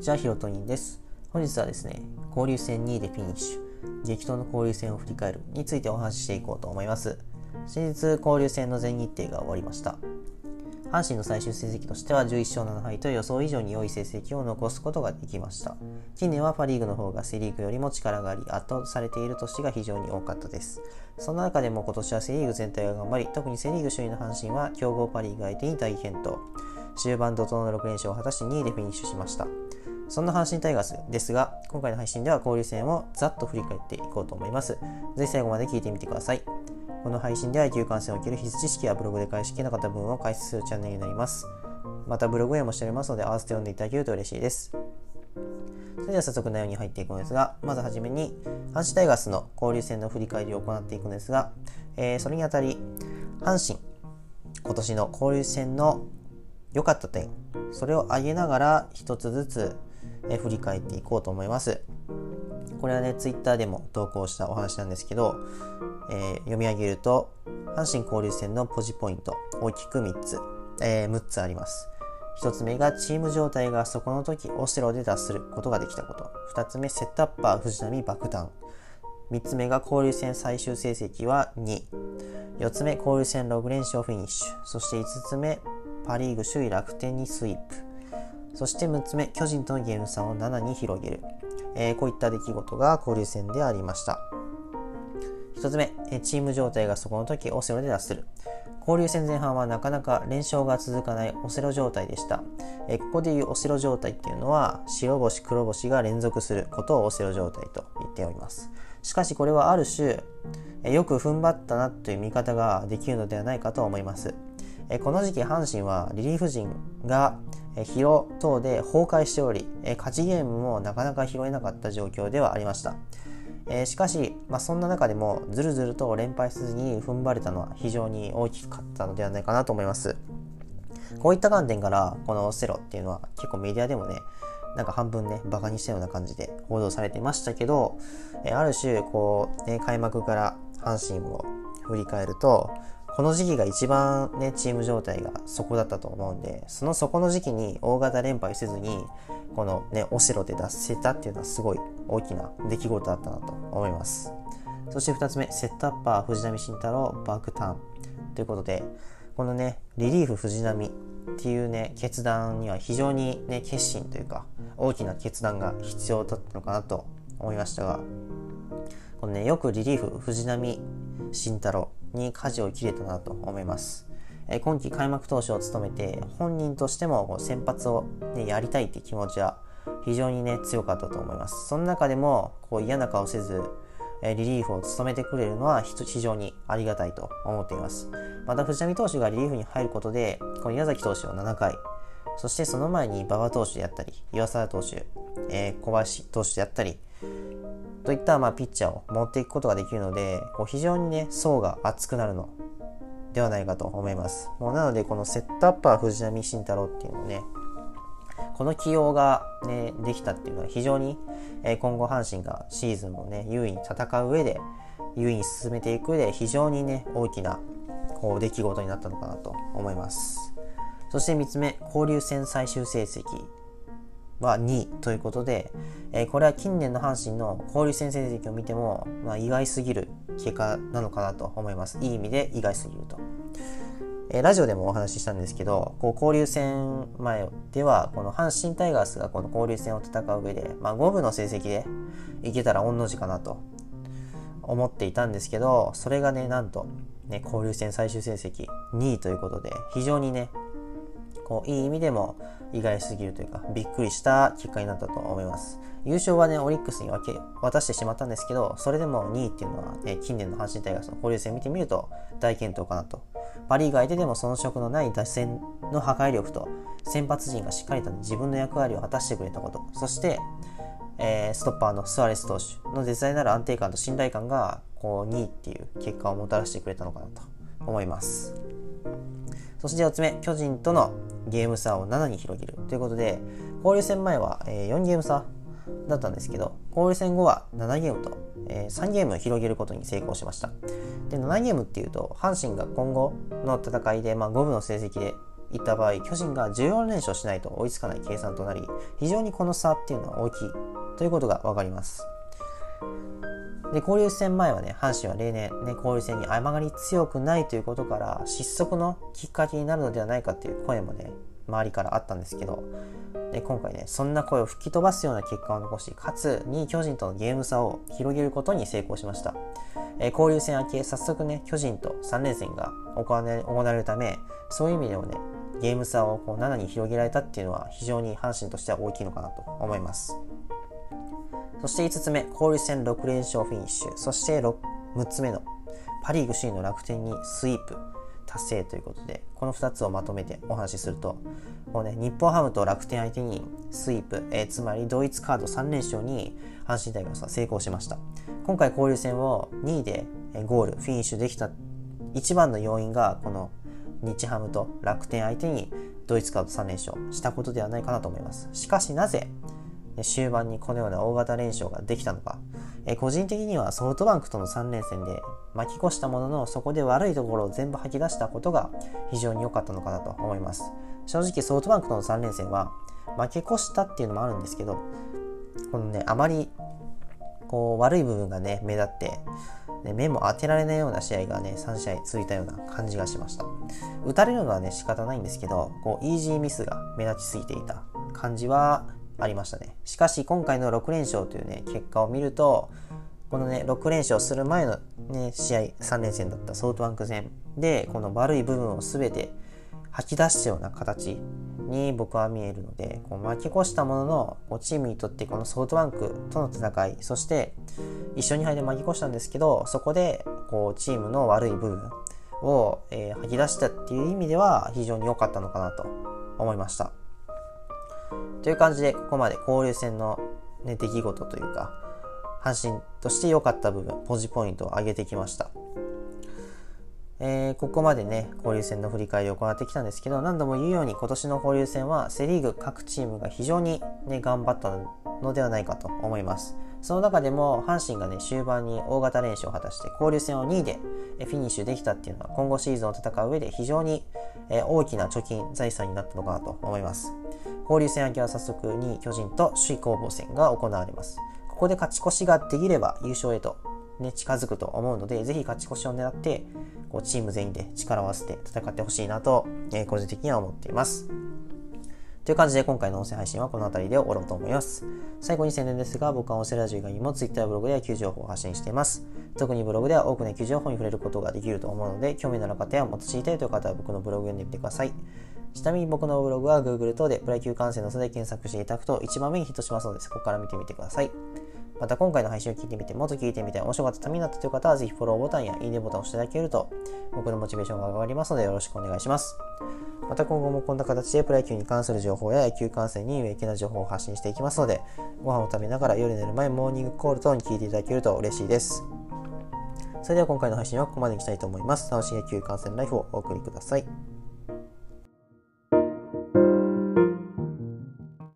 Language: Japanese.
にちは、ヒロトニンです。本日はですね、交流戦2位でフィニッシュ、激闘の交流戦を振り返るについてお話ししていこうと思います。先日、交流戦の全日程が終わりました。阪神の最終成績としては11勝7敗と予想以上に良い成績を残すことができました。近年はパ・リーグの方がセ・リーグよりも力があり圧倒されている年が非常に多かったです。そんな中でも今年はセ・リーグ全体が頑張り、特にセ・リーグ首位の阪神は強豪パ・リーグ相手に大健闘。終盤怒涛の6連勝を果たし2位でフィニッシュしました。そんな阪神タイガースですが、今回の配信では交流戦をざっと振り返っていこうと思います。ぜひ最後まで聞いてみてください。この配信では野球観戦を受ける必須知識やブログで返しきなかった部分を解説するチャンネルになります。またブログへもしておりますので合わせて読んでいただけると嬉しいです。それでは早速内容に入っていくのですが、まずはじめに阪神タイガースの交流戦の振り返りを行っていくのですが、えー、それにあたり、阪神、今年の交流戦の良かった点、それを挙げながら一つずつえ振り返っていこうと思います。これはね、ツイッターでも投稿したお話なんですけど、えー、読み上げると、阪神交流戦のポジポイント、大きく3つ、えー、6つあります。1つ目がチーム状態がそこの時オセロで脱することができたこと。2つ目、セットアッパー藤波爆弾。3つ目が交流戦最終成績は2。4つ目、交流戦6連勝フィニッシュ。そして5つ目、パ・リーグ首位楽天にスイープ。そして6つ目、巨人とのゲーム差を7に広げる。えー、こういった出来事が交流戦でありました。1つ目、チーム状態がそこの時オセロで出する。交流戦前半はなかなか連勝が続かないオセロ状態でした。えここでいうオセロ状態っていうのは白星黒星が連続することをオセロ状態と言っております。しかしこれはある種よく踏ん張ったなという見方ができるのではないかと思います。この時期阪神はリリーフ陣が疲労等で崩壊しており、勝ちゲームもなかなか拾えなかった状況ではありました。えしかし、まあ、そんな中でもずるずると連敗せずに踏ん張れたのは非常に大きかったのではないかなと思います。こういった観点からこのセロっていうのは結構メディアでもねなんか半分ねバカにしたような感じで報道されてましたけどえある種こう、ね、開幕から阪神を振り返るとこの時期が一番ね、チーム状態がそこだったと思うんで、その底の時期に大型連敗せずに、このね、オセロで出せたっていうのはすごい大きな出来事だったなと思います。そして2つ目、セットアッパー藤波慎太郎バックターンということで、このね、リリーフ藤波っていうね、決断には非常にね、決心というか、大きな決断が必要だったのかなと思いましたが、このね、よくリリーフ藤波慎太郎に舵を切れたなと思います。え今季開幕投手を務めて本人としても先発を、ね、やりたいって気持ちは非常にね強かったと思います。その中でもこう嫌な顔せずリリーフを務めてくれるのは非常にありがたいと思っています。また藤浪投手がリリーフに入ることで、この宮崎投手を7回、そしてその前に馬場投手であったり、岩沢投手、えー、小林投手であったり、といったまあピッチャーを持っていくことができるので、こう非常にね、層が厚くなるのではないかと思います。もうなので、このセットアッパー藤波慎太郎っていうのね、この起用が、ね、できたっていうのは非常に、え今後阪神がシーズンもね、優位に戦う上で、優位に進めていく上で非常にね、大きなこう出来事になったのかなと思います。そして3つ目、交流戦最終成績は2ということで、えー、これは近年の阪神の交流戦成績を見ても、まあ、意外すぎる結果なのかなと思います。いい意味で意外すぎると。えー、ラジオでもお話ししたんですけど、こう交流戦前では、この阪神タイガースがこの交流戦を戦う上で、まあ、5分の成績でいけたら御の字かなと思っていたんですけど、それがね、なんと、ね、交流戦最終成績2位ということで、非常にね、こういい意味でも意外すぎるというか、びっくりした結果になったと思います。優勝はね、オリックスに分け渡してしまったんですけど、それでも2位っていうのは、ね、近年の阪神タイガースの交流戦見てみると大健闘かなと。パ・リーグ相手でも遜色のない打線の破壊力と、先発陣がしっかりと自分の役割を果たしてくれたこと、そして、えー、ストッパーのスアレス投手の絶大なる安定感と信頼感がこう2位っていう結果をもたらしてくれたのかなと思います。そして4つ目、巨人とのゲーム差を7に広げるということで、交流戦前は、え4ゲーム差だったんですけど、交流戦後は7ゲームと、え3ゲーム広げることに成功しました。で、7ゲームっていうと、阪神が今後の戦いで、まあ、5分の成績でいった場合、巨人が14連勝しないと追いつかない計算となり、非常にこの差っていうのは大きいということがわかります。で、交流戦前はね、阪神は例年、ね、交流戦に誤り強くないということから、失速のきっかけになるのではないかという声もね、周りからあったんですけど、で今回ね、そんな声を吹き飛ばすような結果を残し、かつ2位巨人とのゲーム差を広げることに成功しました。えー、交流戦明け、早速ね、巨人と3連戦が行われるため、そういう意味でもね、ゲーム差をこう7に広げられたっていうのは非常に阪神としては大きいのかなと思います。そして5つ目、交流戦6連勝フィニッシュ。そして6つ目のパ・リーグ首位の楽天にスイープ達成ということで、この2つをまとめてお話しすると、もうね、日本ハムと楽天相手にスイープ、えー、つまり同一カード3連勝に阪神タイガースは成功しました。今回交流戦を2位でゴール、フィニッシュできた一番の要因が、この日ハムと楽天相手にドイツカード3連勝したことではないかなと思います。しかしなぜ終盤にこのような大型連勝ができたのか。え個人的にはソフトバンクとの3連戦で巻き越したもののそこで悪いところを全部吐き出したことが非常に良かったのかなと思います。正直ソフトバンクとの3連戦は負け越したっていうのもあるんですけど、このね、あまりこう悪い部分がね、目立って、ね、目も当てられないような試合がね、3試合続いたような感じがしました。打たれるのはね、仕方ないんですけど、こう、イージーミスが目立ちすぎていた感じはありましたね。しかし今回の6連勝というね、結果を見ると、このね、6連勝する前のね、試合、3連戦だったソフトバンク戦で、この悪い部分を全て吐き出したような形に僕は見えるので、こう負け越したものの、こうチームにとってこのソフトバンクとの戦い、そして一緒に入って負け越したんですけど、そこでこうチームの悪い部分を、えー、吐き出したっていう意味では非常に良かったのかなと思いました。という感じで、ここまで交流戦の、ね、出来事というか、阪神として良かった部分、ポジポイントを上げてきました。えー、ここまでね、交流戦の振り返りを行ってきたんですけど、何度も言うように今年の交流戦はセ・リーグ各チームが非常にね、頑張ったのではないかと思います。その中でも阪神がね、終盤に大型練習を果たして交流戦を2位でフィニッシュできたっていうのは今後シーズンを戦う上で非常に大きな貯金、財産になったのかなと思います。交流戦明けは早速2位巨人と首位攻防戦が行われます。ここで勝ち越しができれば優勝へとね、近づくと思うので、ぜひ勝ち越しを狙って、こうチーム全員で力を合わせて戦ってほしいなと、えー、個人的には思っています。という感じで今回の音声配信はこの辺りで終わろうと思います。最後に宣伝ですが、僕は音声ラジオ以外にも Twitter ブログで野球情報を発信しています。特にブログでは多くの野球情報に触れることができると思うので、興味のある方やもっと知りたいという方は僕のブログを読んでみてください。ちなみに僕のブログは Google 等でプロ野球観戦の素で検索していただくと一番目にヒットしますので、そこから見てみてください。また今回の配信を聞いてみて、もっと聞いてみて面白かったためになったという方は、ぜひフォローボタンやいいねボタンを押していただけると、僕のモチベーションが上がりますのでよろしくお願いします。また今後もこんな形でプロ野球に関する情報や野球観戦に有益な情報を発信していきますので、ご飯を食べながら夜寝る前、モーニングコール等に聞いていただけると嬉しいです。それでは今回の配信はここまでにしたいと思います。楽しい野球観戦ライフをお送りください。